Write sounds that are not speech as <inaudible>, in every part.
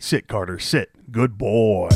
Sit, Carter, sit. Good boy.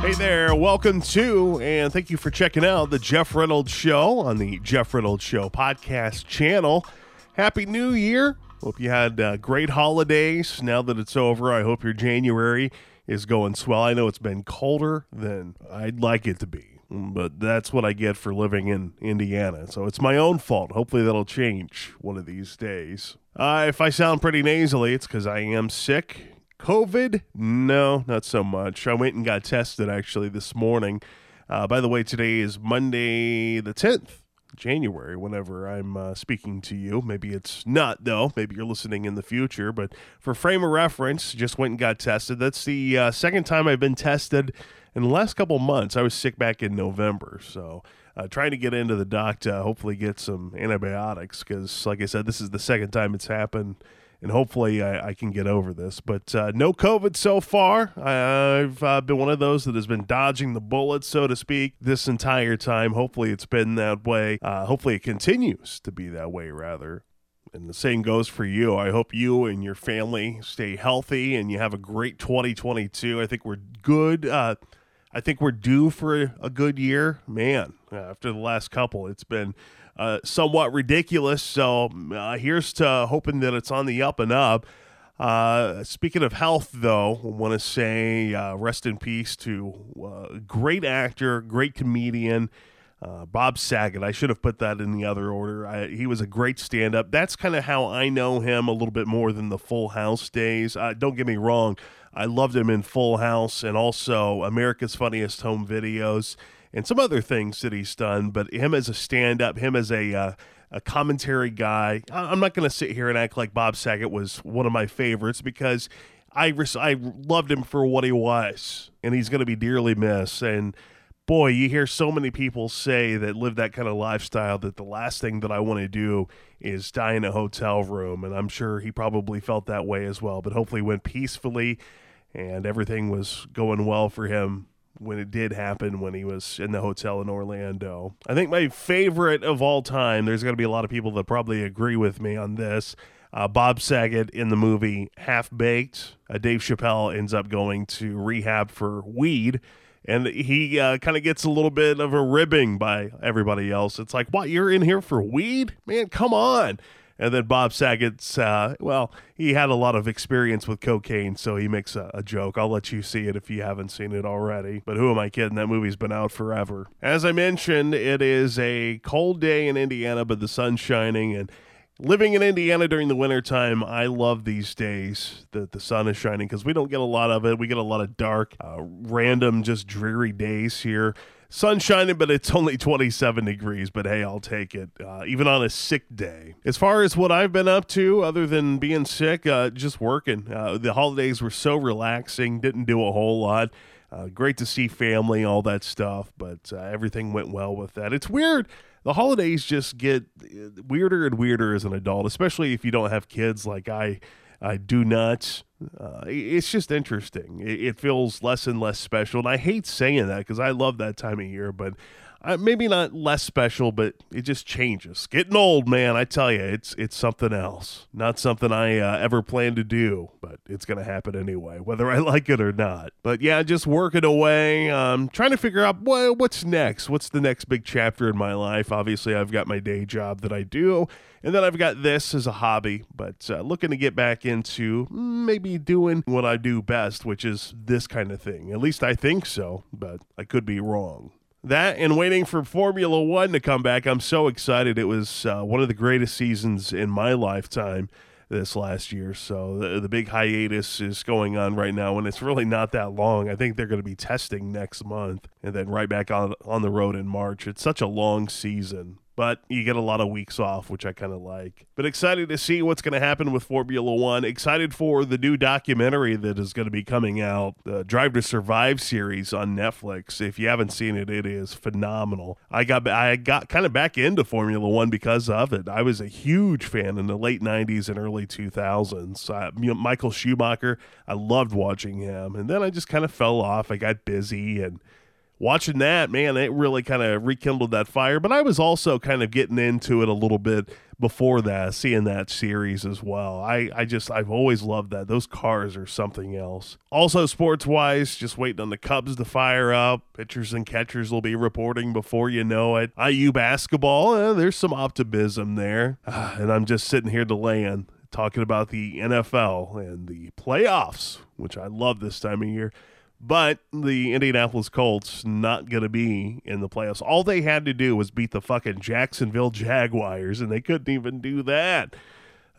Hey there, welcome to and thank you for checking out the Jeff Reynolds Show on the Jeff Reynolds Show podcast channel. Happy New Year. Hope you had uh, great holidays. Now that it's over, I hope your January is going swell. I know it's been colder than I'd like it to be, but that's what I get for living in Indiana. So it's my own fault. Hopefully that'll change one of these days. Uh, if I sound pretty nasally, it's because I am sick. COVID? No, not so much. I went and got tested actually this morning. Uh, by the way, today is Monday the 10th. January whenever I'm uh, speaking to you. Maybe it's not, though. Maybe you're listening in the future. But for frame of reference, just went and got tested. That's the uh, second time I've been tested in the last couple months. I was sick back in November. So uh, trying to get into the doctor, hopefully get some antibiotics because, like I said, this is the second time it's happened and hopefully I, I, can get over this. But uh, no COVID so far. I've uh, been one of those that has been dodging the bullet, so to speak, this entire time. Hopefully it's been that way. Uh, hopefully it continues to be that way, rather. And the same goes for you. I hope you and your family stay healthy and you have a great 2022. I think we're good. Uh, I think we're due for a, a good year. Man, after the last couple, it's been uh, somewhat ridiculous. So uh, here's to hoping that it's on the up and up. Uh, speaking of health, though, I want to say uh, rest in peace to uh, great actor, great comedian, uh, Bob Saget. I should have put that in the other order. I, he was a great stand up. That's kind of how I know him a little bit more than the Full House days. don't get me wrong, I loved him in Full House and also America's Funniest Home Videos and some other things that he's done. But him as a stand up, him as a uh, a commentary guy, I'm not going to sit here and act like Bob Saget was one of my favorites because I res- I loved him for what he was, and he's going to be dearly missed. And boy, you hear so many people say that live that kind of lifestyle that the last thing that I want to do is die in a hotel room. And I'm sure he probably felt that way as well. But hopefully, went peacefully and everything was going well for him when it did happen when he was in the hotel in Orlando. I think my favorite of all time, there's going to be a lot of people that probably agree with me on this. Uh, Bob Saget in the movie Half Baked. Uh, Dave Chappelle ends up going to rehab for weed. And he uh, kind of gets a little bit of a ribbing by everybody else. It's like, what? You're in here for weed? Man, come on. And then Bob Saget's, uh, well, he had a lot of experience with cocaine, so he makes a, a, joke. I'll let you see it if you haven't seen it already. But who am I kidding? That movie's been out forever. As I mentioned, it is a cold day in Indiana, but the sun's shining. And living in Indiana during the wintertime, I love these days that the sun is shining because we don't get a lot of it. We get a lot of dark, uh, random, just dreary days here sun shining, but it's only 27 degrees. But hey, I'll take it, uh, even on a sick day. As far as what I've been up to, other than being sick, uh, just working. Uh, the holidays were so relaxing, didn't do a whole lot. Uh, great to see family, all that stuff, but uh, everything went well with that. It's weird. The holidays just get uh, weirder and weirder as an adult, especially if you don't have kids like I I do not. Uh, it's just interesting. It, it, feels less and less special, and I hate saying that because I love that time of year. But uh, maybe not less special, but it just changes. Getting old, man, I tell you, it's it's something else. Not something I uh, ever planned to do, but it's gonna happen anyway, whether I <laughs> like it or not. But yeah, just working away, um, trying to figure out what what's next. What's the next big chapter in my life? Obviously, I've got my day job that I do, and then I've got this as a hobby. But uh, looking to get back into maybe doing what I do best, which is this kind of thing. At least I think so, but I could be wrong that and waiting for Formula One to come back. I'm so excited. It was uh, one of the greatest seasons in my lifetime this last year. So the, the big hiatus is going on right now, and it's really not that long. I think they're going to be testing next month and then right back on on the road in March. It's such a long season but you get a lot of weeks off, which I kind of like. But excited to see what's going to happen with Formula One. Excited for the new documentary that is going to be coming out, the Drive to Survive series on Netflix. If you haven't seen it, it is phenomenal. I got I got kind of back into Formula One because of it. I was a huge fan in the late '90s and early 2000s. Uh, Michael Schumacher, I loved watching him, and then I just kind of fell off. I got busy and watching that, man, it really kind of rekindled that fire. But I was also kind of getting into it a little bit before that, seeing that series as well. I, I just, I've always loved that. Those cars are something else. Also, sports wise, just waiting on the Cubs to fire up. Pitchers and catchers will be reporting before you know it. IU basketball, eh, there's some optimism there. <sighs> and I'm just sitting here delaying talking about the NFL and the playoffs, which I love this time of year. But the Indianapolis Colts not going to be in the playoffs. All they had to do was beat the fucking Jacksonville Jaguars, and they couldn't even do that.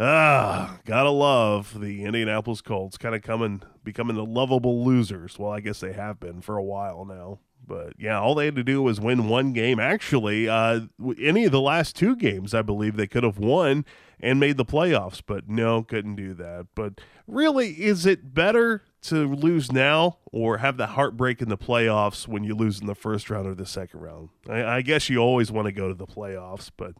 Ah, gotta love the Indianapolis Colts kind of coming, becoming the lovable losers. Well, I guess they have been for a while now. But yeah, all they had to do was win one game. Actually, uh, any of the last two games, I believe they could have won and made the playoffs, but no, couldn't do that. But really, is it better to lose now or have the heartbreak in the playoffs when you lose in the first round or the second round? I, I guess you always want to go to the playoffs, but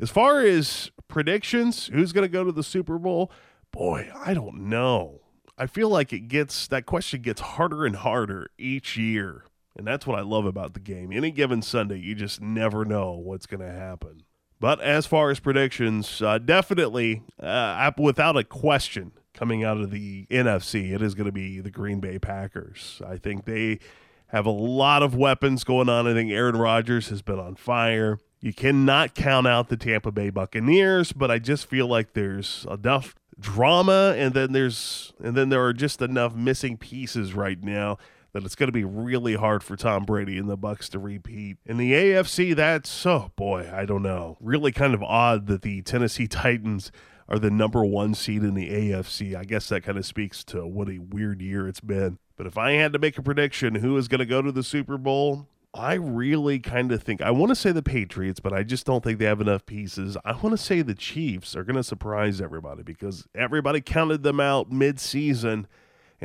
as far as predictions, who's going to go to the Super Bowl? Boy, I don't know. I feel like it gets that question gets harder and harder each year. And that's what I love about the game. Any given Sunday, you just never know what's going to happen. But as far as predictions, uh, definitely, uh, without a question, coming out of the NFC, it is going to be the Green Bay Packers. I think they have a lot of weapons going on. I think Aaron Rodgers has been on fire. You cannot count out the Tampa Bay Buccaneers, but I just feel like there's enough drama and then there's and then there are just enough missing pieces right now that it's going to be really hard for Tom Brady and the Bucs to repeat. In the AFC, that's oh boy, I don't know. Really kind of odd that the Tennessee Titans are the number one seed in the AFC. I guess that kind of speaks to what a weird year it's been. But if I had to make a prediction who is going to go to the Super Bowl, I really kind of think I want to say the Patriots, but I just don't think they have enough pieces. I want to say the Chiefs are going to surprise everybody because everybody counted them out mid-season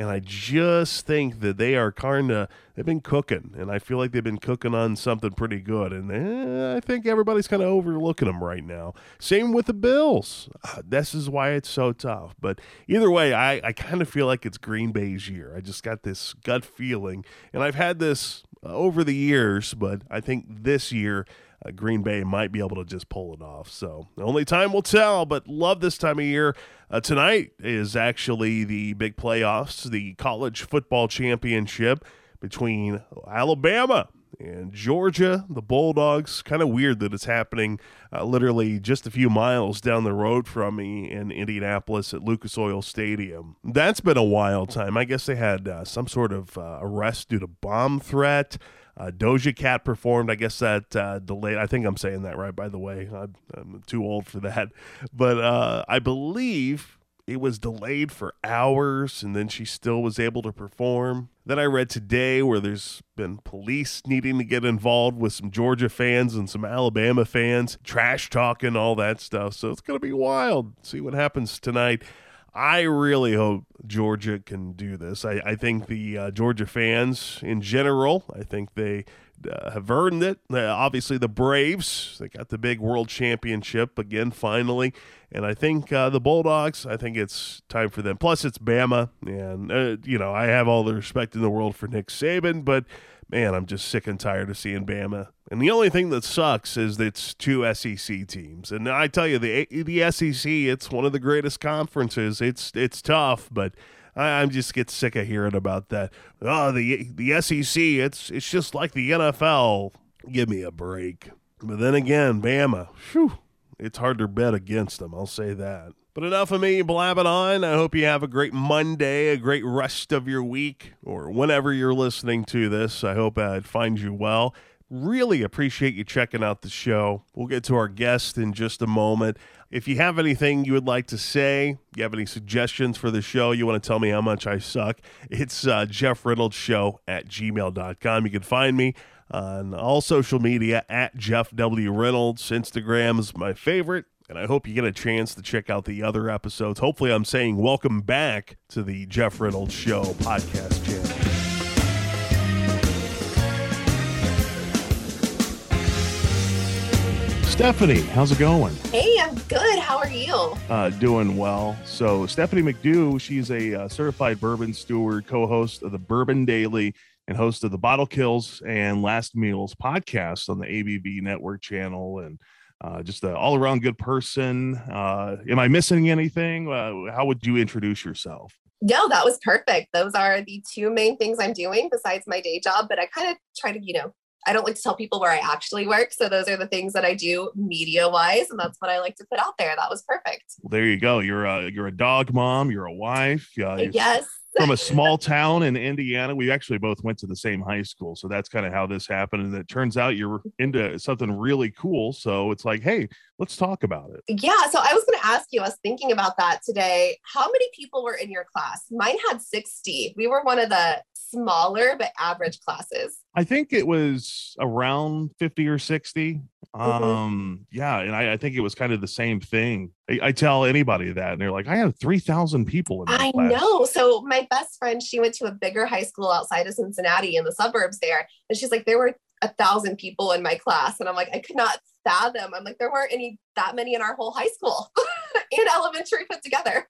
and I just think that they are kind of they've been cooking, and I feel like they've been cooking on something pretty good. And eh, I think everybody's kind of overlooking them right now. Same with the Bills. Uh, this is why it's so tough. But either way, I I kind of feel like it's Green Bay's year. I just got this gut feeling, and I've had this uh, over the years, but I think this year uh, Green Bay might be able to just pull it off. So only time will tell, but love this time of year. Uh, tonight is actually the big playoffs, the college football championship between Alabama and Georgia, the Bulldogs. Kind of weird that it's happening uh, literally just a few miles down the road from me in Indianapolis at Lucas Oil Stadium. That's been a wild time. I guess they had uh, some sort of uh, arrest due to bomb threat. Uh, Doja Cat performed. I guess that uh, delayed. I think I'm saying that right, by the way. I'm, I'm too old for that. But uh, I believe it was delayed for hours and then she still was able to perform. Then I read today where there's been police needing to get involved with some Georgia fans and some Alabama fans, trash talking, all that stuff. So it's to be wild. See what happens tonight. I really hope Georgia can do this. I, I think the uh, Georgia fans in general, I think they uh, have earned it. Uh, obviously, the Braves, they got the big world championship again, finally. And I think uh, the Bulldogs, I think it's time for them. Plus, it's Bama. And, uh, you know, I have all the respect in the world for Nick Saban, but man, I'm just sick and tired of seeing Bama. And the only thing that sucks is it's two SEC teams. And I tell you, the the SEC, it's one of the greatest conferences. It's it's tough, but I, I just get sick of hearing about that. Oh, the the SEC, it's it's just like the NFL. Give me a break. But then again, Bama, whew, it's hard to bet against them. I'll say that. But enough of me blabbing on. I hope you have a great Monday, a great rest of your week, or whenever you're listening to this. I hope it finds you well. Really appreciate you checking out the show. We'll get to our guest in just a moment. If you have anything you would like to say, you have any suggestions for the show, you want to tell me how much I suck, it's uh, Jeff Reynolds Show at gmail.com. You can find me on all social media at Jeff W. Reynolds. Instagram is my favorite and I hope you get a chance to check out the other episodes. Hopefully, I'm saying welcome back to the Jeff Reynolds Show podcast channel. Stephanie, how's it going? Hey, I'm good. How are you? Uh, doing well. So, Stephanie McNew, she's a uh, certified bourbon steward, co host of the Bourbon Daily and host of the Bottle Kills and Last Meals podcast on the ABV Network channel. And uh, just an all around good person. Uh, am I missing anything? Uh, how would you introduce yourself? No, that was perfect. Those are the two main things I'm doing besides my day job. But I kind of try to, you know, I don't like to tell people where I actually work. So those are the things that I do media wise. And that's what I like to put out there. That was perfect. Well, there you go. You're a, you're a dog mom. You're a wife. Uh, yes from a <laughs> small town in Indiana. We actually both went to the same high school. So that's kind of how this happened. And it turns out you're into something really cool. So it's like, hey, let's talk about it. Yeah. So I was going to ask you, I was thinking about that today. How many people were in your class? Mine had 60. We were one of the smaller but average classes. I think it was around 50 or 60. Mm-hmm. Um, yeah, and I, I, think it was kind of the same thing. I, I, tell anybody that, and they're like, I have 3,000 people in I class. know. So my best friend, she went to a bigger high school outside of Cincinnati in the suburbs there. And she's like, there were a thousand people in my class. And I'm like, I could not fathom. I'm like, there weren't any that many in our whole high school <laughs> and elementary put together.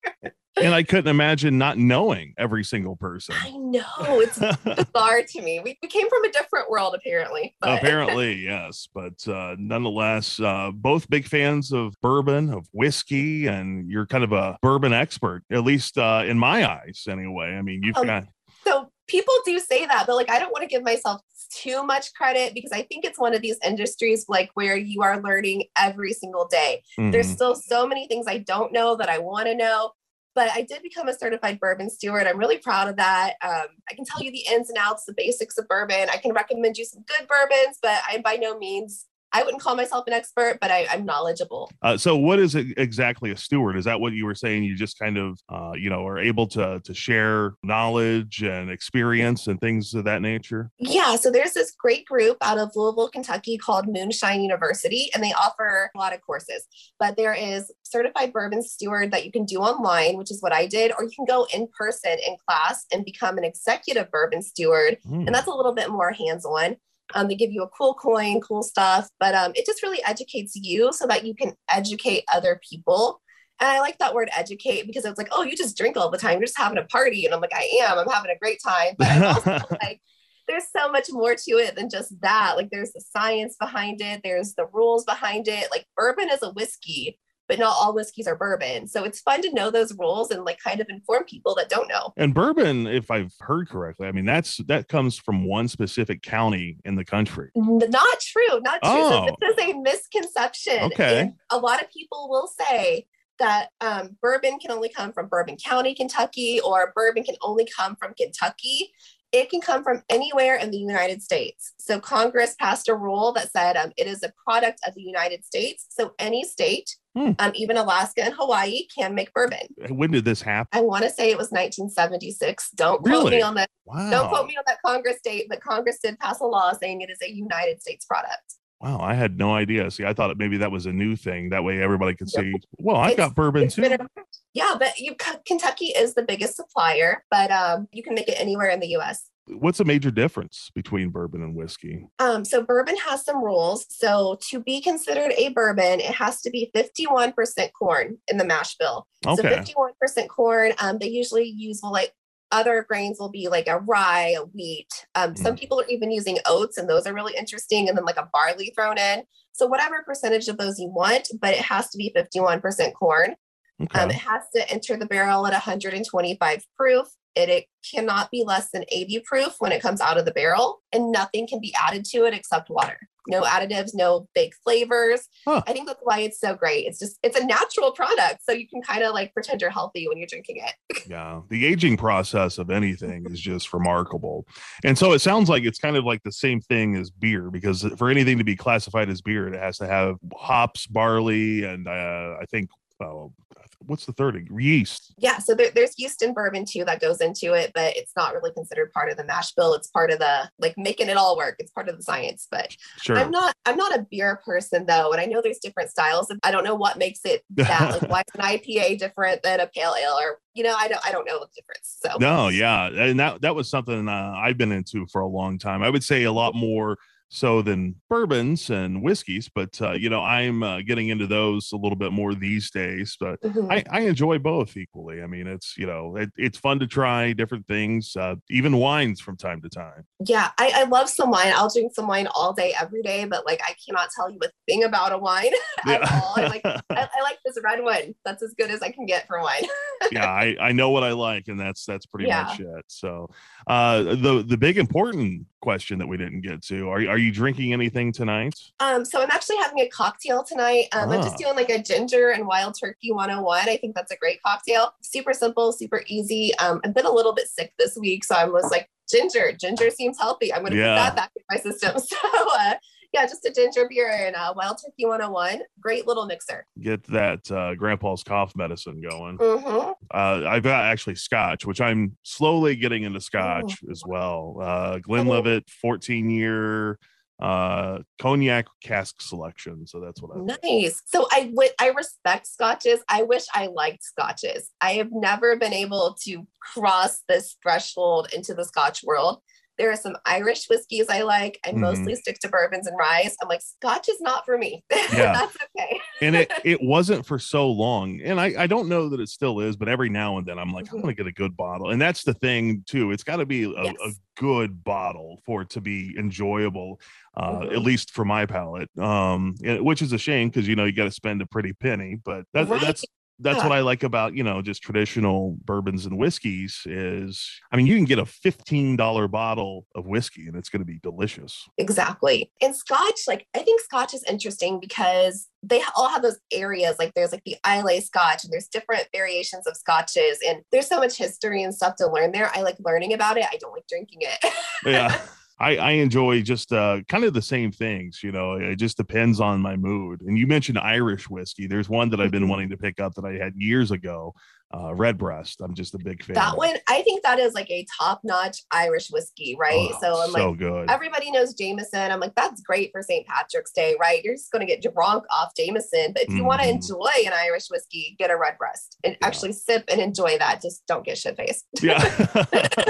and I couldn't imagine not knowing every single person. I know it's bizarre to me. We, we came from a different world, apparently. But. <laughs> Apparently, yes, but uh, nonetheless, uh, both big fans of bourbon, of whiskey, and you're kind of a bourbon expert, at least uh, in my eyes, anyway. I mean, you've um, got so people do say that, but like I don't want to give myself too much credit because I think it's one of these industries like where you are learning every single day. Mm-hmm. There's still so many things I don't know that I want to know. But I did become a certified bourbon steward. I'm really proud of that. Um, I can tell you the ins and outs, the basics of bourbon. I can recommend you some good bourbons, but I'm by no means I wouldn't call myself an expert, but I, am knowledgeable. Uh, so, what is exactly a steward? Is that what you were saying? You just kind of, uh, you know, are able to to share knowledge and experience and things of that nature. Yeah. So there's this great group out of Louisville, Kentucky called Moonshine University, and they offer a lot of courses. But there is certified bourbon steward that you can do online, which is what I did, or you can go in person in class and become an executive bourbon steward, mm. and that's a little bit more hands on. Um, they give you a cool coin, cool stuff, but um, it just really educates you so that you can educate other people. And I like that word educate because it's like, oh, you just drink all the time. You're just having a party. And I'm like, I am. I'm having a great time. But I'm also <laughs> like, there's so much more to it than just that. Like, there's the science behind it, there's the rules behind it. Like, bourbon is a whiskey but not all whiskeys are bourbon. So it's fun to know those rules and like kind of inform people that don't know. And bourbon, if I've heard correctly, I mean that's that comes from one specific county in the country. Not true. Not true. Oh. So this is a misconception. Okay. And a lot of people will say that um, bourbon can only come from Bourbon County, Kentucky, or bourbon can only come from Kentucky it can come from anywhere in the United States. So Congress passed a rule that said um, it is a product of the United States. So any state, hmm. um, even Alaska and Hawaii, can make bourbon. When did this happen? I want to say it was 1976. Don't really? quote me on that. Wow. Don't quote me on that Congress date, but Congress did pass a law saying it is a United States product. Wow, I had no idea. See, I thought maybe that was a new thing. That way, everybody could see. Well, I've got bourbon too. A, yeah, but you Kentucky is the biggest supplier, but um, you can make it anywhere in the U.S. What's a major difference between bourbon and whiskey? Um, so bourbon has some rules. So to be considered a bourbon, it has to be 51% corn in the mash bill. Okay. So 51% corn. Um, they usually use like other grains will be like a rye, a wheat. Um, mm. Some people are even using oats, and those are really interesting. And then like a barley thrown in. So whatever percentage of those you want, but it has to be 51% corn. Okay. Um, it has to enter the barrel at 125 proof. It, it cannot be less than 80 proof when it comes out of the barrel, and nothing can be added to it except water. No additives, no big flavors. Huh. I think that's why it's so great. It's just it's a natural product, so you can kind of like pretend you're healthy when you're drinking it. <laughs> yeah, the aging process of anything is just remarkable, and so it sounds like it's kind of like the same thing as beer because for anything to be classified as beer, it has to have hops, barley, and uh, I think uh, what's the third yeast. Yeah so there, there's yeast in bourbon too that goes into it but it's not really considered part of the mash bill. It's part of the like making it all work. It's part of the science but sure. i'm not i'm not a beer person though and i know there's different styles i don't know what makes it that like <laughs> why is an ipa different than a pale ale or you know i don't i don't know the difference so. No yeah and that that was something uh, i've been into for a long time. I would say a lot more so than bourbons and whiskeys, but uh, you know, I'm uh, getting into those a little bit more these days. But mm-hmm. I, I, enjoy both equally. I mean, it's you know, it, it's fun to try different things, uh, even wines from time to time. Yeah, I, I, love some wine. I'll drink some wine all day, every day. But like, I cannot tell you a thing about a wine <laughs> at yeah. all. I like, <laughs> I, I, like this red one. That's as good as I can get for wine. <laughs> yeah, I, I know what I like, and that's that's pretty yeah. much it. So, uh, the the big important question that we didn't get to are are you drinking anything tonight? Um, so I'm actually having a cocktail tonight. Um, ah. I'm just ah. doing like a ginger and wild turkey 101. I think that's a great cocktail. Super simple, super easy. Um, I've been a little bit sick this week, so I was like, ginger. Ginger seems healthy. I'm going to yeah. put that back in my system. <laughs> So uh, yeah, just a ginger beer and a wild turkey 101. Great little mixer. Get that uh, grandpa's cough medicine going. Mm-hmm. Uh, I've got actually scotch, which I'm slowly getting into scotch mm-hmm. as well. Uh, Glenlivet 14 year uh cognac cask selection. So that's what i nice. So i would i respect scotches. I wish i liked scotches. I have never been able to cross this threshold into the scotch world there are some Irish whiskeys I like. I mm-hmm. mostly stick to bourbons and ryes. I'm like, Scotch is not for me. <laughs> Yeah. That's okay. and it, <laughs> it wasn't for so long. And I, I don't know that it still is, but every now and then I'm like, mm-hmm. I want to get a good bottle. And that's the thing too. It's got to be a, yes. a, good bottle for it to be enjoyable, uh, mm-hmm. at least for my palate. Um, which is a shame because you know you got to spend a pretty penny, but that, right. that's that's yeah. what I like about you know just traditional bourbons and whiskeys is I mean you can get a fifteen dollar bottle of whiskey and it's going to be delicious. Exactly. And Scotch, like I think Scotch is interesting because they all have those areas like there's like the Islay Scotch and there's different variations of Scotches and there's so much history and stuff to learn there. I like learning about it. I don't like drinking it. yeah. <laughs> I, I enjoy just uh, kind of the same things. You know, it just depends on my mood. And you mentioned Irish whiskey. There's one that I've been mm-hmm. wanting to pick up that I had years ago uh, Redbreast. I'm just a big fan. That one, I think that is like a top notch Irish whiskey, right? Oh, so I'm so like, good. everybody knows Jameson. I'm like, that's great for St. Patrick's Day, right? You're just going to get drunk off Jameson. But if you mm-hmm. want to enjoy an Irish whiskey, get a Redbreast and yeah. actually sip and enjoy that. Just don't get shit faced. <laughs> Yeah. <laughs>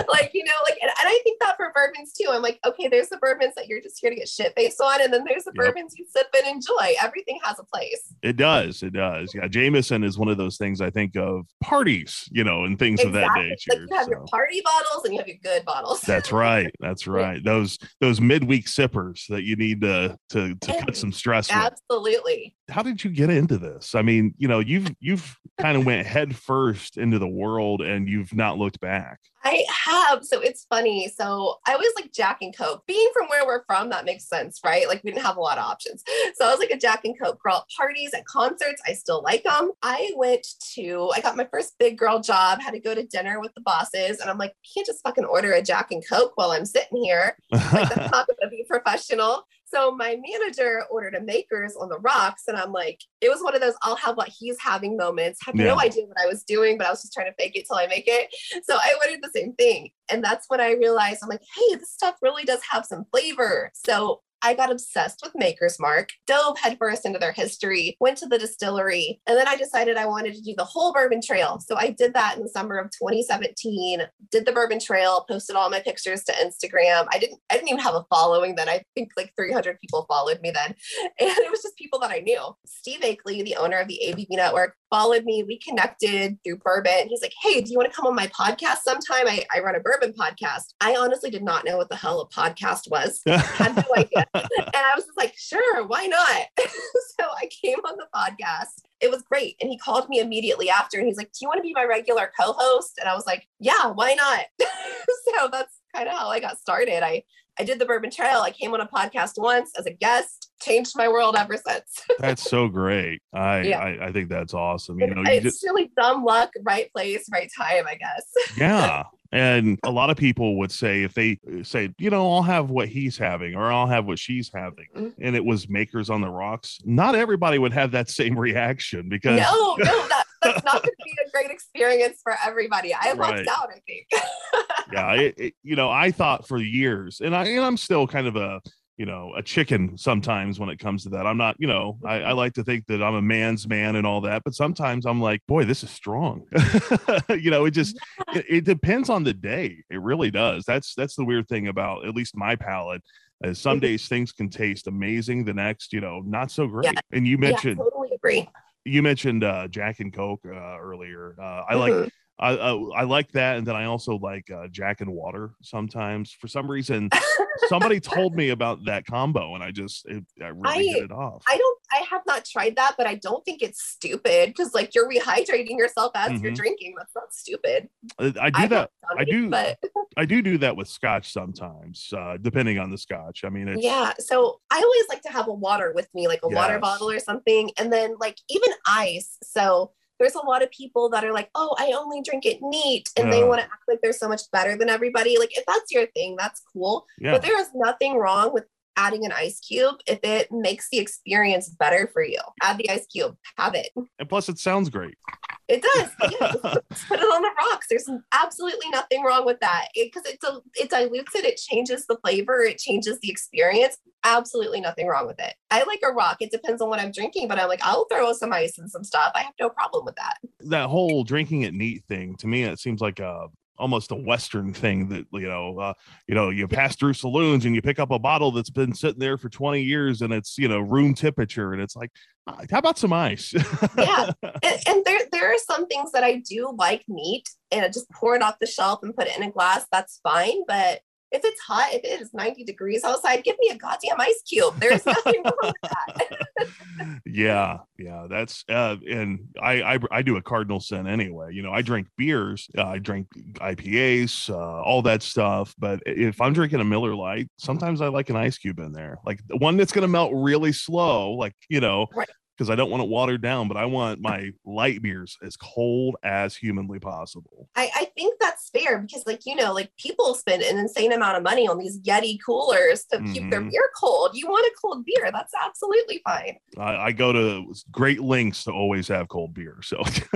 like, you know, like, and, and, I think that for bourbons too. I'm like, okay, there's the bourbons that you're just here to get shit faced on. And then there's the yep. bourbons you sip and enjoy. Everything has a place. It does. It does. Yeah. Jameson is one of those things I think of parties, you know and things exactly. of that nature. Like you have so. your party bottles and you have your good bottles. That's right. That's <laughs> right. Those those midweek sippers that you need to to to cut some stress. Absolutely. With. How did you get into this? I mean, you know, you've you've kind of went head first into the world and you've not looked back. I have. So it's funny. So I was like Jack and Coke. Being from where we're from, that makes sense, right? Like we didn't have a lot of options. So I was like a Jack and Coke girl. at Parties at concerts, I still like them. I went to, I got my first big girl job, had to go to dinner with the bosses. And I'm like, can't just fucking order a Jack and Coke while I'm sitting here. Like that's <laughs> not gonna be professional. So my manager ordered a Makers on the rocks, and I'm like, it was one of those I'll have what he's having moments. Have yeah. no idea what I was doing, but I was just trying to fake it till I make it. So I ordered the same thing, and that's when I realized I'm like, hey, this stuff really does have some flavor. So I got obsessed with Maker's Mark, dove headfirst into their history, went to the distillery, and then I decided I wanted to do the whole Bourbon Trail. So I did that in the summer of 2017, did the Bourbon Trail, posted all my pictures to Instagram. I didn't I didn't even have a following then. I think like 300 people followed me then. <laughs> And it was just people that I knew. Steve Akley, the owner of the ABV network, followed me. We connected through bourbon. He's like, Hey, do you want to come on my podcast sometime? I, I run a bourbon podcast. I honestly did not know what the hell a podcast was. <laughs> had no idea. and I was just like, sure, why not? <laughs> so I came on the podcast. It was great. And he called me immediately after and he's like, Do you want to be my regular co host? And I was like, Yeah, why not? <laughs> so that's kind of how I got started. I I did the Bourbon Trail. I came on a podcast once as a guest, changed my world ever since. <laughs> that's so great. I, yeah. I, I think that's awesome. You know, it's just, really dumb luck, right place, right time, I guess. <laughs> Yeah. And a lot of people would say, if they say, you know, I'll have what he's having or I'll have what she's having, mm-hmm. and it was Makers on the Rocks, not everybody would have that same <laughs> reaction because. No, no, that, that's not going to be a great experience for everybody. I right. lucked out, I think. yeah. It, it, you know, I thought for years, and, I, and I'm still kind of a, you know a chicken sometimes when it comes to that i'm not you know I, I, like to think that i'm a man's man and all that but sometimes i'm like boy this is strong <laughs> you know it just it, it, depends on the day it really does that's that's the weird thing about at least my palate As some Mhm. days things can taste amazing, the next, you know, not so great. Yeah. And you mentioned yeah, totally agree. you mentioned uh, Jack and Coke uh, earlier. Uh, I like Mhm. I, I I like that, and then I also like uh, Jack and Water sometimes. For some reason, <laughs> somebody told me about that combo, and I just it, I really I- hit it off. I don't. I have not tried that, but I don't think it's stupid because like you're rehydrating yourself as you're Mhm. drinking. That's not stupid. I, I do that. I do- but <laughs> I do do that with Scotch sometimes, uh, depending on the Scotch. I mean, it's yeah. So I always like to have a water with me, like a water bottle or something, and then like even ice. So there's a lot of people that are like, oh, I only drink it neat, and they want to act like they're so much better than everybody. Like if that's your thing, that's cool. yeah. But there is nothing wrong with adding an ice cube if it makes the experience better for you. Add the ice cube, have it. and plus, it sounds great. It does. <laughs> Yeah, put it on the rocks. There's absolutely nothing wrong with that because it, it, it dilutes it. It changes the flavor. It changes the experience. Absolutely nothing wrong with it. I like a rock. It depends on what I'm drinking, but I'm like, I'll throw some ice and some stuff. I have no problem with that. That whole drinking it neat thing to me, it seems like a almost a Western thing that you know, uh, you know, you pass through saloons and you pick up a bottle that's been sitting there for 20 years and it's you know room temperature, and it's like, "Ah, how about some ice? <laughs> Yeah. And, and there, there are some things that I do like neat and I just pour it off the shelf and put it in a glass. That's fine. But if it's hot, if it is 90 degrees outside, give me a goddamn ice cube. There's nothing wrong with that. <laughs> yeah yeah that's uh and I, I i do a cardinal sin anyway you know i drink beers uh, i drink ipas uh, all that stuff but if i'm drinking a Miller Lite sometimes i like an ice cube in there like the one that's going to melt really slow like you know Right. Because i don't want it watered down but i want my light beers as cold as humanly possible I, I think that's fair because, like, you know, like people spend an insane amount of money on these Yeti coolers to keep their Mhm. beer cold. You want a cold beer. That's absolutely fine. I, I go to great lengths to always have cold beer so <laughs>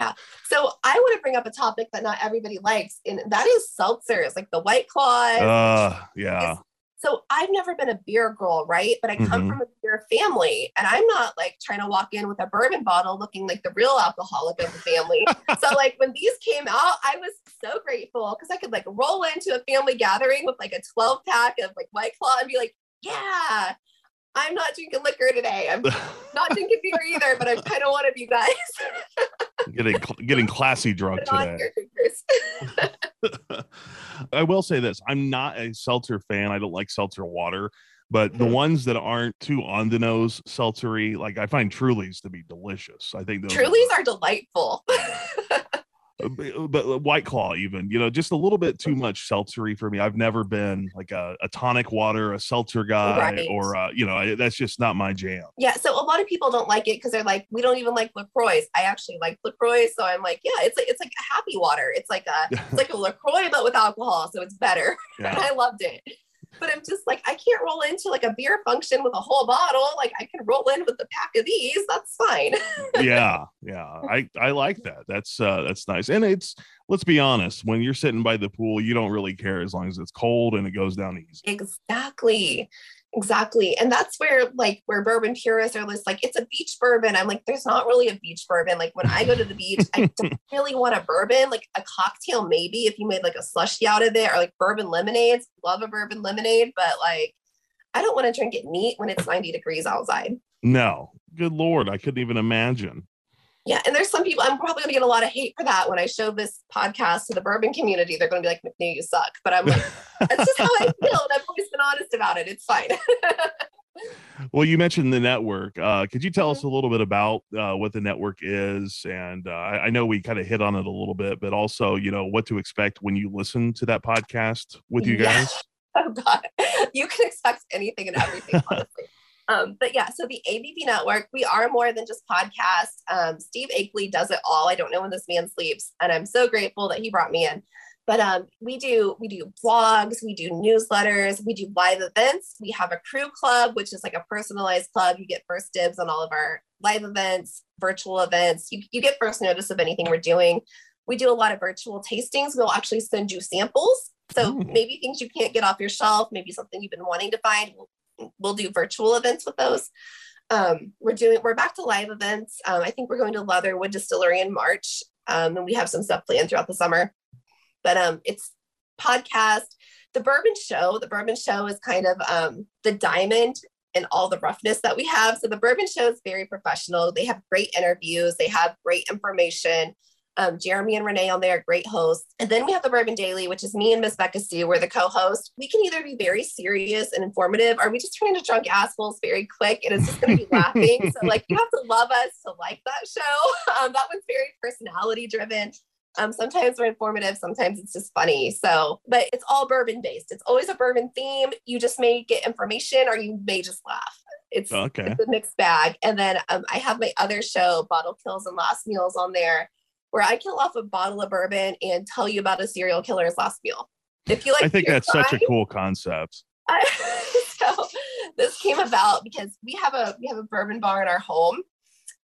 yeah. So I want to bring up a topic that not everybody likes, and that is seltzers, like the White Claws. uh yeah So I've never been a beer girl, right? But I come Mhm. from a beer family, and I'm not like trying to walk in with a bourbon bottle looking like the real alcoholic of the family. <laughs> so like when these came out, I was so grateful because I could like roll into a family gathering with like a 12 pack of like White Claw and be like, yeah. I'm not drinking liquor today. I'm <laughs> not drinking beer either, but I'm kind of one of you guys. <laughs> getting getting classy drunk today. <laughs> I will say this: I'm not a seltzer fan. I don't like seltzer water, but the Mhm. ones that aren't too on the nose seltzery, like I find Trulies to be delicious. I think those Trulies are delightful. are, but, but White Claw, even you know, just a little bit too much seltzery for me. I've never been like a, a tonic water, a seltzer guy, Right. or uh, you know, that's just not my jam. Yeah, so a lot of people don't like it because they're like, we don't even like Lacroix. I actually like Lacroix, so I'm like, yeah, it's like it's like a happy water. It's like a it's <laughs> like a Lacroix but with alcohol, so it's better. Yeah. <laughs> I loved it. But I'm just like, I can't roll into like a beer function with a whole bottle. Like I can roll in with a pack of these. That's fine. <laughs> yeah yeah i i like that that's uh that's nice and it's let's be honest when you're sitting by the pool you don't really care as long as it's cold and it goes down easy Exactly. Exactly. And that's where like where bourbon purists are just like, it's a beach bourbon. I'm like, there's not really a beach bourbon. Like when I go to the beach, I <laughs> don't really want a bourbon, like a cocktail, maybe if you made like a slushy out of it or like bourbon lemonades. Love a bourbon lemonade, but like I don't want to drink it neat when it's 90 degrees outside. no good lord i couldn't even imagine Yeah. And there's some people, I'm probably going to get a lot of hate for that when I show this podcast to the bourbon community. They're going to be like, McNew, you suck. But I'm like, <laughs> that's just how I feel. And I've always been honest about it. It's fine. <laughs> well you mentioned the network uh could you tell Mm-hmm. us a little bit about uh what the network is and uh, i I know we kind of hit on it a little bit but also you know what to expect when you listen to that podcast with you Yeah. guys <laughs> oh god you can expect anything and everything honestly um, but yeah so the ABV network we are more than just podcasts. um, steve Akley does it all. I don't know when this man sleeps and i'm so grateful that he brought me in. But um, we do we do blogs we do newsletters we do live events. We have a crew club which is like a personalized club. You get first dibs on all of our live events virtual events. You, you get first notice of anything we're doing. We do a lot of virtual tastings. We'll actually send you samples. So maybe things you can't get off your shelf, maybe something you've been wanting to find. We'll, we'll do virtual events with those. Um, we're doing we're back to live events. Um, I think we're going to Leatherwood Distillery in March, um, and we have some stuff planned throughout the summer. But um, it's podcast. the bourbon show, the bourbon show is kind of um, the diamond and all the roughness that we have. So the bourbon show is very professional. They have great interviews, they have great information. Um, Jeremy and Renee on there, great hosts. And then we have the Bourbon Daily, which is me and Miss Becca Sue. We're the co-host. We can either be very serious and informative, or we just turn into drunk assholes very quick, and it's just going to be <laughs> laughing. So like, you have to love us to like that show. <laughs> Um, that one's very personality driven. Um, sometimes we're informative, sometimes it's just funny. So, but it's all bourbon based. It's always a bourbon theme. You just may get information or you may just laugh. It's, Okay. it's a mixed bag. And then um, I have my other show, Bottle Kills and Last Meals, on there, where I kill off a bottle of bourbon and tell you about a serial killer's last meal. If you like, I think that's such a cool concept. I, <laughs> so this came about because we have a we have a bourbon bar in our home,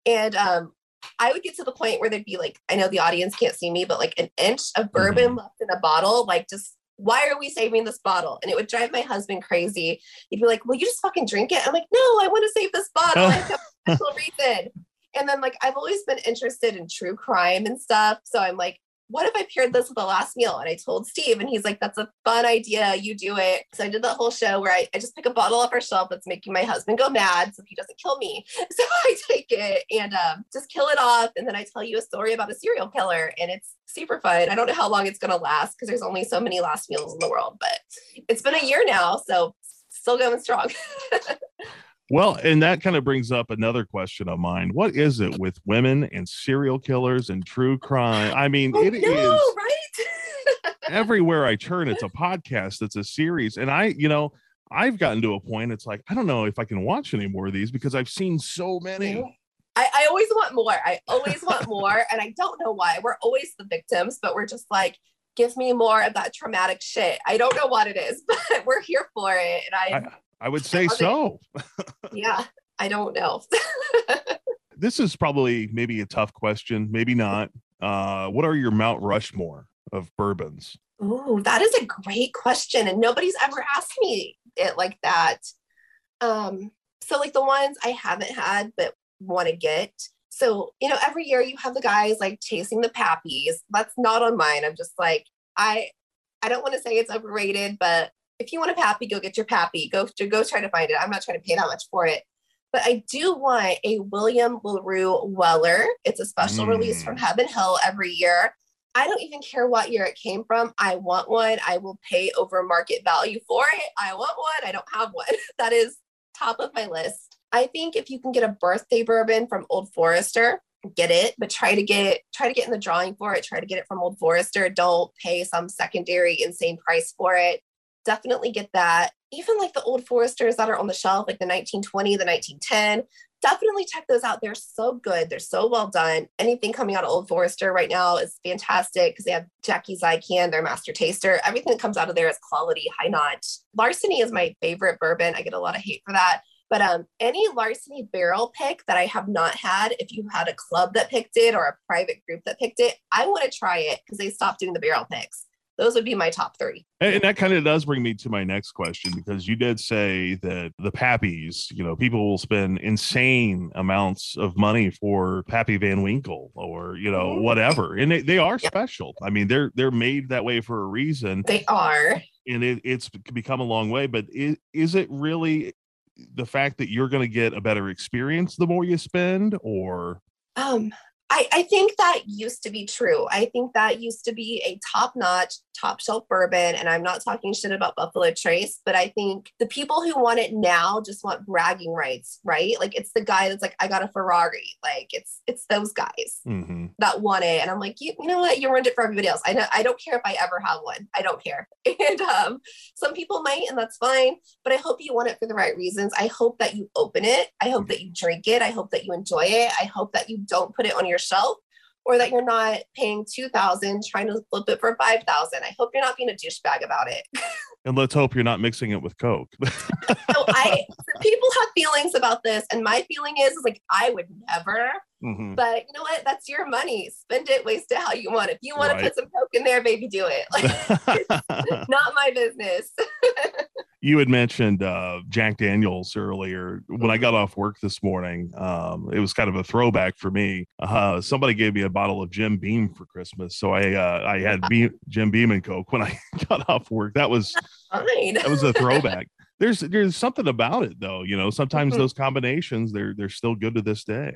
and um, I would get to the point where there'd be like I know the audience can't see me, but like an inch of bourbon left in a bottle, like just why are we saving this bottle? And it would drive my husband crazy. He'd be like, "Well, you just fucking drink it." I'm like, "No, I want to save this bottle. I have a special reason." And then like I've always been interested in true crime and stuff, so I'm like, what if I paired this with the last meal? And I told Steve, and he's like, that's a fun idea. You do it. So I did that whole show where I, I just pick a bottle off our shelf that's making my husband go mad so he doesn't kill me. <laughs> So I take it and um, just kill it off. And then I tell you a story about a serial killer, and it's super fun. I don't know how long it's going to last because there's only so many last meals in the world, but it's been a year now. So still going strong. <laughs> Well, and that kind of brings up another question of mine. What is it with women and serial killers and true crime? I mean, Oh, it is no, right? everywhere I turn. It's a <laughs> podcast, it's a series. And I, you know, I've gotten to a point, it's like, I don't know if I can watch any more of these because I've seen so many. I, I always want more. I always want more. And I don't know why. We're always the victims, but we're just like, give me more of that traumatic shit. I don't know what it is, <laughs> but we're here for it. And I, I would say so. <laughs> yeah, I don't know. <laughs> This is probably maybe a tough question, maybe not. Uh, what are your Mount Rushmore of bourbons? Oh, that is a great question. And nobody's ever asked me it like that. Um, so like the ones I haven't had but want to get. So, you know, every year you have the guys like chasing the pappies. That's not on mine. I'm just like, I I don't want to say it's overrated, but if you want a pappy, go get your pappy. Go go try to find it. I'm not trying to pay that much for it. But I do want a William LaRue Weller. It's a special release Mm. from Heaven Hill every year. I don't even care what year it came from. I want one. I will pay over market value for it. I want one. I don't have one. <laughs> That is top of my list. I think if you can get a birthday bourbon from Old Forester, get it, but try to get try to get in the drawing for it. Try to get it from Old Forester. Don't pay some secondary insane price for it. Definitely get that. Even like the Old Foresters that are on the shelf, like the 1920, the 1910, definitely check those out. They're so good. They're so well done. Anything coming out of Old Forester right now is fantastic because they have Jackie Zykan, their master taster. Everything that comes out of there is quality, high notch. Larceny is my favorite bourbon. I get a lot of hate for that. But um, any Larceny barrel pick that I have not had, if you had a club that picked it or a private group that picked it, I want to try it because they stopped doing the barrel picks. Those would be my top three. And, that kind of does bring me to my next question because you did say that the Pappies, you know, people will spend insane amounts of money for Pappy Van Winkle or, you know, Mhm. whatever. And they, they are Yeah. special. I mean, they're they're made that way for a reason. They are. and it, it's become a long way but is, is it really the fact that you're going to get a better experience the more you spend or Um, I, I think that used to be true. I think that used to be a top notch, top shelf bourbon. And I'm not talking shit about Buffalo Trace, but I think the people who want it now just want bragging rights, right? Like it's the guy that's like, I got a Ferrari. Like it's it's those guys Mhm. that want it. And I'm like, you, you know what? You ruined it for everybody else. I know I don't care if I ever have one. I don't care. <laughs> And um, some people might, and that's fine. But I hope you want it for the right reasons. I hope that you open it. I hope that you drink it. I hope that you enjoy it. I hope that you don't put it on your shelf or that you're not paying 2000 trying to flip it for 5000 I hope you're not being a douchebag about it. <laughs> and let's hope you're not mixing it with coke <laughs> So I people have feelings about this and my feeling is, is like I would never Mhm. but you know what? That's your money. Spend it, waste it how you want. If you want Right. to put some coke in there, baby, do it. Like, <laughs> <laughs> not my business. <laughs> You had mentioned uh, Jack Daniels earlier. When I got off work this morning, um, it was kind of a throwback for me. Uh, somebody gave me a bottle of Jim Beam for Christmas, so I uh, I had Beam, Jim Beam and Coke when I got off work. That was that was a throwback. There's there's something about it though. You know, sometimes Mhm. those combinations they're they're still good to this day.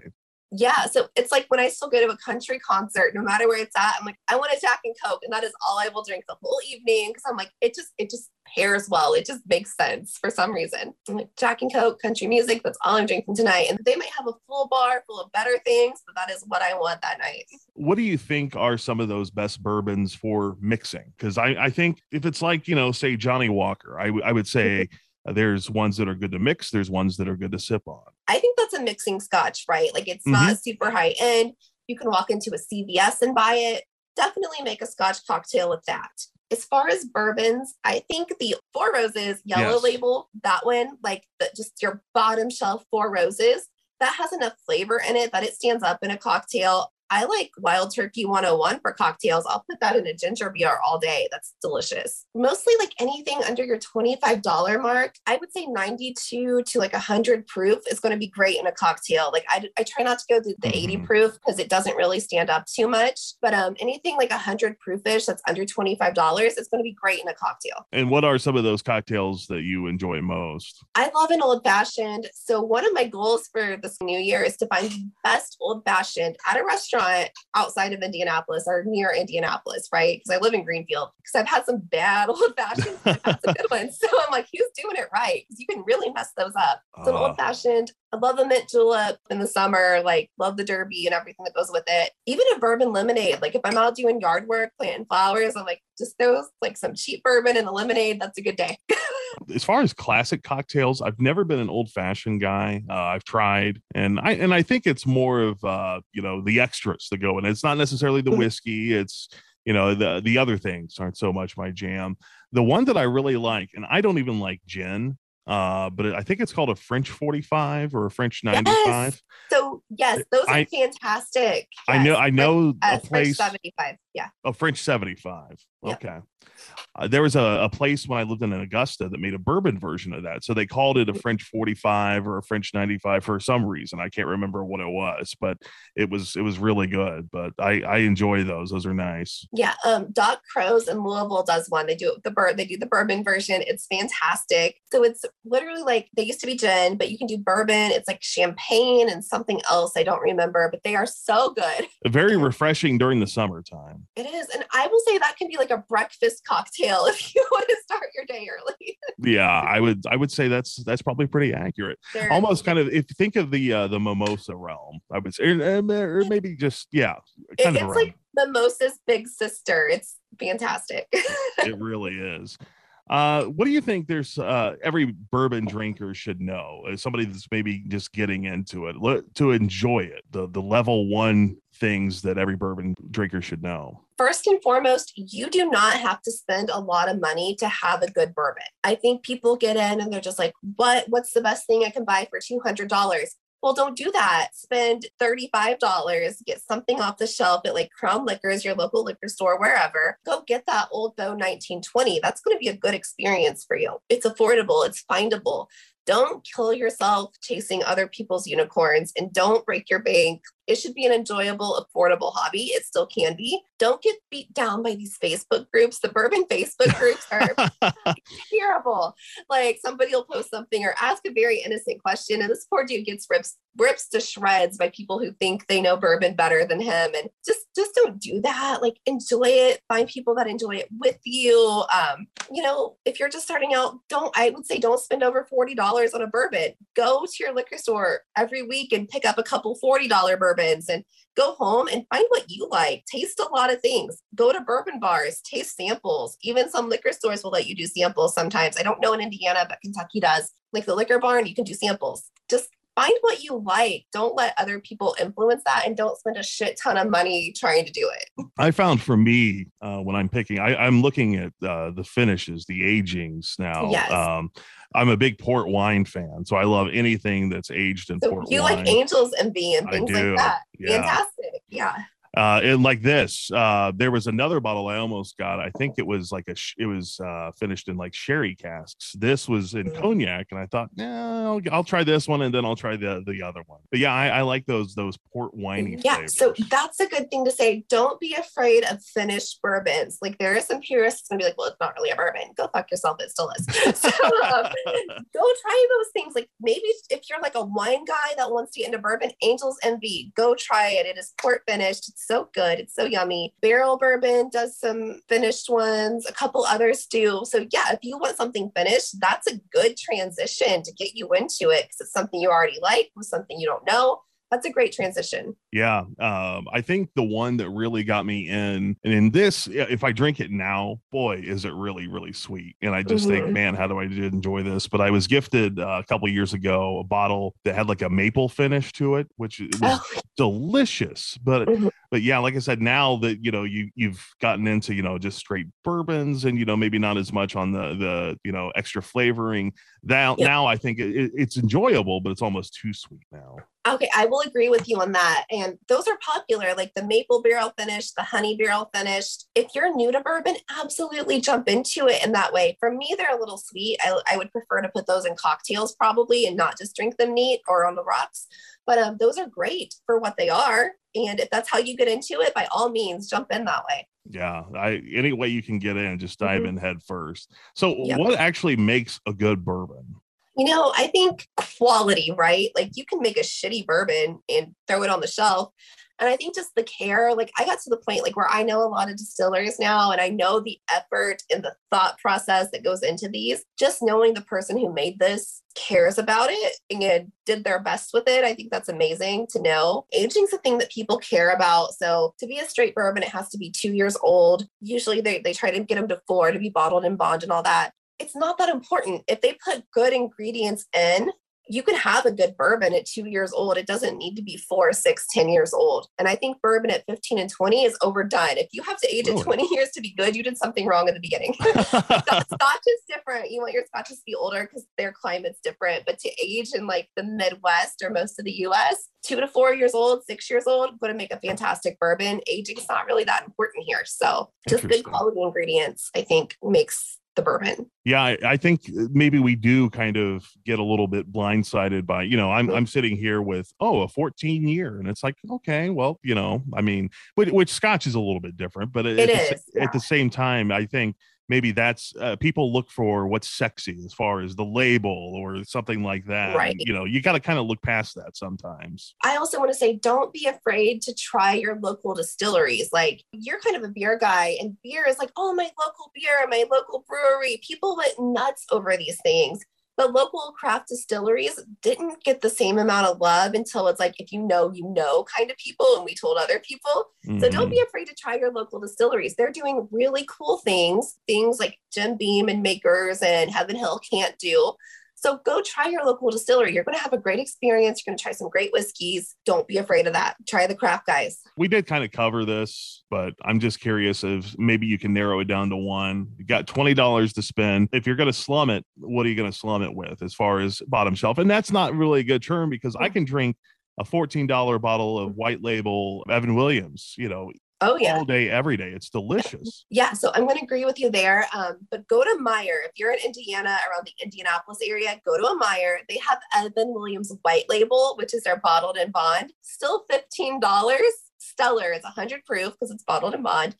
Yeah, so it's like when I still go to a country concert, no matter where it's at, I'm like, I want a Jack and Coke, and that is all I will drink the whole evening because I'm like, it just it just pairs well. It just makes sense for some reason. I'm like Jack and Coke, country music. That's all I'm drinking tonight, and they might have a full bar full of better things, but that is what I want that night. what do you think are some of those best bourbons for mixing? Because I, I think if it's like, you know, say Johnny Walker, I, w- I would say <laughs> Uh, there's ones that are good to mix, there's ones that are good to sip on. I think that's a mixing scotch, right? Like it's not mm-hmm. super high end. You can walk into a CVS and buy it. Definitely make a scotch cocktail with that. As far as bourbons, I think the Four Roses yellow Yes. label, that one, like the, just your bottom shelf Four Roses, that has enough flavor in it that it stands up in a cocktail. I like Wild Turkey 101 for cocktails. I'll put that in a ginger beer all day. That's delicious. Mostly like anything under your $25 mark. I would say 92 to like 100 proof is going to be great in a cocktail. Like I, I try not to go to the 80 Mhm. proof because it doesn't really stand up too much. But um, anything like 100 proofish that's under $25 is going to be great in a cocktail. And what are some of those cocktails that you enjoy most? I love an old fashioned. So one of my goals for this new year is to find the best old fashioned at a restaurant outside of Indianapolis or near Indianapolis, right? Because I live in Greenfield. Because I've had some bad old fashions, I've had some good <laughs> ones. So I'm like, who's doing it right? Because you can really mess those up. So an Ah. old fashioned. I love a mint julep in the summer. Like love the derby and everything that goes with it. Even a bourbon lemonade. Like if I'm out doing yard work, planting flowers, I'm like just those like some cheap bourbon and a lemonade. That's a good day. <laughs> As far as classic cocktails, I've never been an old fashioned guy. Uh, I've tried, and I and I think it's more of uh, you know the extras that go in. It's not necessarily the Mhm. whiskey. It's you know the the other things aren't so much my jam. The one that I really like, and I don't even like gin, uh, but I think it's called a French forty five or a French ninety five. So yes, those are I- fantastic. I know I know Uh, a French place. 75. Yeah. A French 75. Yeah. Okay. Uh, there was a, a place when I lived in Augusta that made a bourbon version of that. So they called it a French 45 or a French 95 for some reason. I can't remember what it was, but it was it was really good. But I, I enjoy those. Those are nice. Yeah. Um, Doc Crows in Louisville does one. They do the bird, they do the bourbon version. It's fantastic. So it's literally like they used to be gin, but you can do bourbon. It's like champagne and something else. I don't remember, but they are so good. Very <laughs> refreshing during the summertime. It is. And I will say that can be like a breakfast cocktail <laughs> if you want to start your day early. Yeah, I would I would say that's that's probably pretty accurate. They're- Almost kind of if you think of the uh, the mimosa realm, I would say, or, or maybe just yeah, kind it's of around like mimosa's big sister. It's fantastic. it really is. Uh, what do you think? There's uh, every bourbon drinker should know as somebody that's maybe just getting into it to enjoy it. The the level one things that every bourbon drinker should know. first and foremost, you do not have to spend a lot of money to have a good bourbon. I think people get in and they're just like, what what's the best thing I can buy for $200? Well, don't do that. Spend $35, get something off the shelf at like Crown Liquors, your local liquor store, wherever. Go get that Old Bow 1920. That's going to be a good experience for you. It's affordable, it's findable. Don't kill yourself chasing other people's unicorns and don't break your bank it should be an enjoyable, affordable hobby. It still can be. Don't get beat down by these Facebook groups. The bourbon <laughs> Facebook groups are <laughs> terrible. Like somebody will post something or ask a very innocent question, and this poor dude gets rips rips to shreds by people who think they know bourbon better than him. And just just don't do that. Like enjoy it. Find people that enjoy it with you. Um, you know, if you're just starting out, don't I would say don't spend over forty dollars on a bourbon. Go to your liquor store every week and pick up a couple forty dollar bourbons and go home and find what you like. Taste a lot of things. Go to bourbon bars, taste samples. Even some liquor stores will let you do samples sometimes. I don't know in Indiana, but Kentucky does. Like the liquor barn, you can do samples. Just find what you like. Don't let other people influence that and don't spend a shit ton of money trying to do it. I found for me uh, when I'm picking, I, I'm looking at uh, the finishes, the agings now. Yes. Um, I'm a big port wine fan, so I love anything that's aged in So port you wine. like angels and I things do, like that. yeah. Fantastic. Yeah. Uh, and like this, uh, there was another bottle I almost got. I think it was like a, sh- it was uh, finished in like sherry casks. This was in Mm. cognac, and I thought, no, I'll, I'll try this one, and then I'll try the the other one. But yeah, I, I like those those port winey. Yeah, flavors. so that's a good thing to say. Don't be afraid of finished bourbons. Like there are some purists gonna be like, well, it's not really a bourbon. Go fuck yourself. It still is. So um, go try those things. Like maybe if you're like a wine guy that wants to get into bourbon, Angel's Envy, go try it. It is port finished. It's so good. It's so yummy. Barrel Bourbon does some finished ones. A couple others do. So yeah, if you want something finished, that's a good transition to get you into it because it's something you already like with something you don't know. That's a great transition. Yeah, um, I think the one that really got me in, and in this, if I drink it now, boy, is it really, really sweet. And I just think, Mhm. man, how do I enjoy this? But I was gifted uh, a couple years ago a bottle that had like a maple finish to it, which was Oh, delicious. But Mhm. but yeah, like I said, now that you know you you've gotten into you know just straight bourbons and you know maybe not as much on the the you know extra flavoring. Now Yeah. now I think it- it's enjoyable, but it's almost too sweet now. Okay, I will agree with you on that. And those are popular, like the maple barrel finish, the honey barrel finished. If you're new to bourbon, absolutely jump into it in that way. For me, they're a little sweet. I, I would prefer to put those in cocktails probably and not just drink them neat or on the rocks. But um, those are great for what they are. And if that's how you get into it, by all means, jump in that way. Yeah, I any way you can get in, just dive Mhm. in head first. So, Yeah. what actually makes a good bourbon? You know, I think quality, right? Like you can make a shitty bourbon and throw it on the shelf. And I think just the care, like I got to the point like where I know a lot of distillers now and I know the effort and the thought process that goes into these. Just knowing the person who made this cares about it and did their best with it. I think that's amazing to know. Aging's a thing that people care about. So to be a straight bourbon, it has to be two years old. Usually they, they try to get them to four to be bottled and bond and all that it's not that important. If they put good ingredients in, you can have a good bourbon at two years old. It doesn't need to be four, six, ten years old. And I think bourbon at 15 and 20 is overdone. If you have to age Really? at 20 years to be good, you did something wrong at the beginning. <laughs> <laughs> Scotch is different. You want your scotches to be older because their climate's different. But to age in like the Midwest or most of the US, two to four years old, six years old, going to make a fantastic bourbon. Aging is not really that important here. So just good quality ingredients, I think, makes the bourbon. yeah, I, I think maybe we do kind of get a little bit blindsided by, you know, I'm mm-hmm. I'm sitting here with oh a 14 year, and it's like okay, well, you know, I mean, which, which Scotch is a little bit different, but at, It the, yeah. at the same time, I think maybe that's uh, people look for what's sexy as far as the label or something like that. Right. You know, you got to kind of look past that sometimes. I also want to say, don't be afraid to try your local distilleries. Like, you're kind of a beer guy, and beer is like, oh, my local beer, my local brewery. People went nuts over these things. But local craft distilleries didn't get the same amount of love until it's like, if you know, you know, kind of people. And we told other people. So don't be mm-hmm. afraid to try your local distilleries. They're doing really cool things, things like Jim Beam and Makers and Heaven Hill can't do. So go try your local distillery. You're going to have a great experience. You're going to try some great whiskeys. Don't be afraid of that. Try the craft guys. we did kind of cover this, but I'm just curious if maybe you can narrow it down to one. You got twenty dollars to spend. If you're going to slum it, what are you going to slum it with as far as bottom shelf? And that's not really a good term because I mm. can drink a fourteen dollar bottle of white label Evan Williams, you know, Oh, yeah. all day, every day. It's delicious. <laughs> Yeah, so I'm going to agree with you there. Um, but go to Meijer. If you're in Indiana, around the Indianapolis area, go to a Meijer. They have Evan Williams White Label, which is their bottled and bond. Still $15. Stellar. It's 100 proof because it's bottled and bond.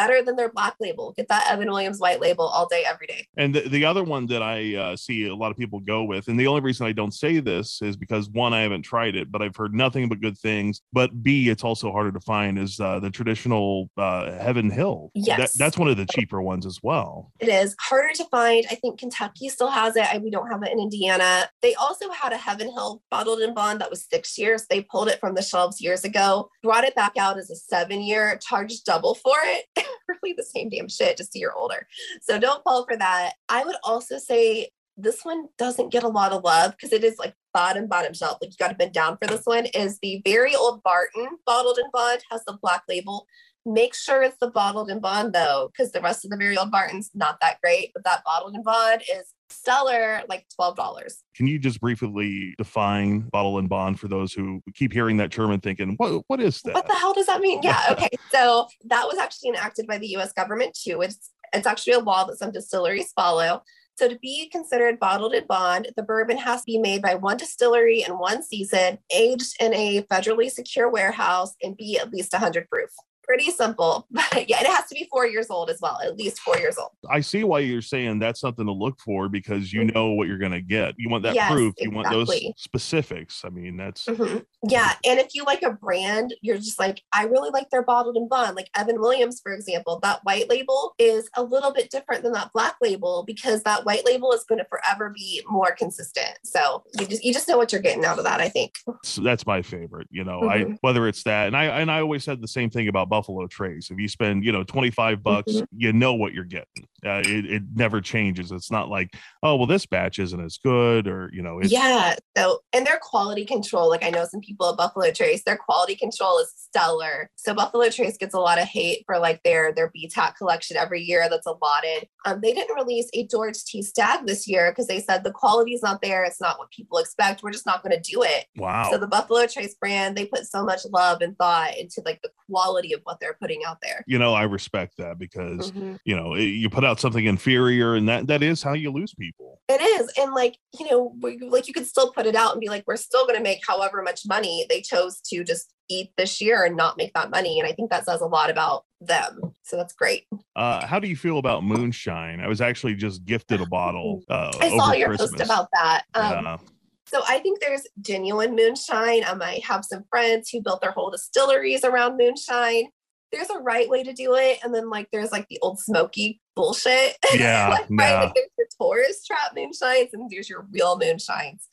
Better than their black label. Get that Evan Williams White Label all day, every day. And the, the other one that I uh, see a lot of people go with, and the only reason I don't say this is because one, I haven't tried it, but I've heard nothing but good things. But B, it's also harder to find is uh, the traditional uh, Heaven Hill. That, Yes. that's one of the cheaper ones as well. It is harder to find. I think Kentucky still has it. I, we don't have it in Indiana. They also had a Heaven Hill bottled in bond that was six years. They pulled it from the shelves years ago, brought it back out as a seven year, charged double for it. <laughs> really the same damn shit, just year older. So don't fall for that. I would also say this one doesn't get a lot of love because it is like bottom bottom shelf. Like you got to bend down for this one. Is the very old Barton bottled in bond has the black label. Make sure it's the bottled in bond though, because the rest of the very old Barton's not that great. But that bottled in bond is Stellar, like $12. Can you just briefly define bottle and bond for those who keep hearing that term and thinking, what what is that? What the hell does that mean? Yeah, <laughs> okay. so that was actually enacted by the US government too. It's it's actually a law that some distilleries follow. So to be considered bottled in bond, the bourbon has to be made by one distillery in one season, aged in a federally secure warehouse, and be at least 100 proof pretty simple. <laughs> But yeah, it has to be four years old as well, at least four years old. I see why you're saying that's something to look for because you Mhm. know what you're going to get. You want that Yes, proof. You want those specifics. I mean, that's Mhm. Yeah. And if you like a brand, you're just like, I really like their bottled and bond. Like Evan Williams, for example, that white label is a little bit different than that black label because that white label is going to forever be more consistent. So you just you just know what you're getting out of that, I think. so that's my favorite. You know, I Mhm. whether it's that, and I and I always said the same thing about Buffalo Trace. If you spend you know twenty five bucks, Mhm. you know what you're getting. Uh, it it never changes. It's not like oh well this batch isn't as good or you know it's yeah. So, and their quality control, like I know some people at Buffalo Trace, their quality control is stellar. So Buffalo Trace gets a lot of hate for like their their BTAC collection every year that's allotted. Um, they didn't release a George T. Stagg this year because they said the quality is not there. It's not what people expect. We're just not going to do it. wow. So the Buffalo Trace brand, they put so much love and thought into like the quality of what they're putting out there. you know, I respect that because Mhm. you know it- you put out something inferior, and that that is how you lose people. It is. And like, you know, we- like you could still put it out and be like, we're still going to make however much money they chose to just eat this year and not make that money. And I think that says a lot about them. So that's great. Uh, how do you feel about moonshine? I was actually just gifted a bottle. <laughs> Uh, I saw your Christmas. post about that. Um, yeah. So I think there's genuine moonshine. Um, I have some friends who built their whole distilleries around moonshine. There's a right way to do it. And then like there's like the Ole Smoky bullshit. <laughs> Yeah, like, right? Like there's your tourist trap moonshines and there's your real moonshines.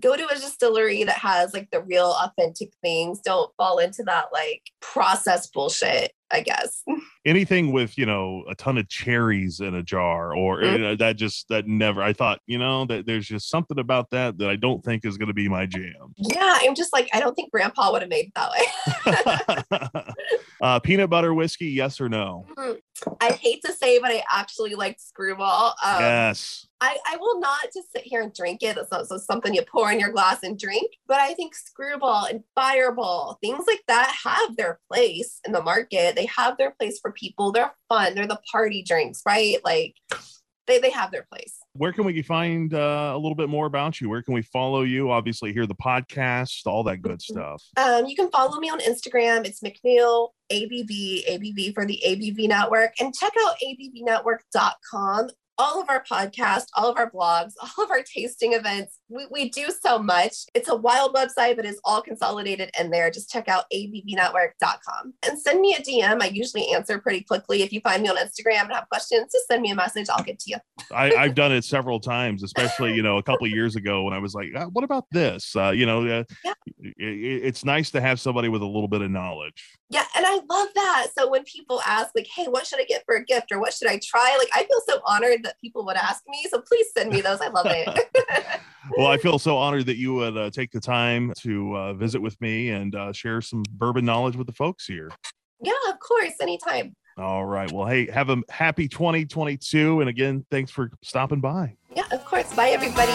Go to a distillery that has like the real authentic things. Don't fall into that like process bullshit, I guess. <laughs> anything with you know a ton of cherries in a jar or Mhm. you know, that just that never i thought you know that there's just something about that that i don't think is going to be my jam Yeah, I'm just like, I don't think grandpa would have made it that way. <laughs> uh, peanut butter whiskey yes or no I hate to say, but I actually like Skrewball. Um, yes I, I will not just sit here and drink it. That's not so something you pour in your glass and drink. But I think Skrewball and fireball, things like that have their place in the market. They have their place for people. They're fun. They're the party drinks, right? Like they, they have their place. Where can we find uh, a little bit more about you where can we follow you obviously hear the podcast all that good Mhm. stuff Um, you can follow me on Instagram. It's McNew ABV, ABV for the ABV Network. And check out abvnetwork.com. All of our podcasts, all of our blogs, <laughs> all of our tasting events. We, we do so much. It's a wild website, but it's all consolidated in there. Just check out abvnetwork.com and send me a DM. I usually answer pretty quickly. If you find me on Instagram and have questions, just send me a message. I'll get to you. I, I've done it several times, especially you know a couple of years ago when I was like, uh, "What about this?" Uh, you know, uh, Yeah. i- i- it's nice to have somebody with a little bit of knowledge. Yeah, and I love that. So when people ask, like, hey, what should I get for a gift or what should I try? Like, I feel so honored that people would ask me. So please send me those. I love it. <laughs> Well, I feel so honored that you would uh, take the time to uh, visit with me and uh, share some bourbon knowledge with the folks here. yeah, of course, anytime. All right. Well, hey, have a happy 2022. And again, thanks for stopping by. Yeah, of course. Bye, everybody.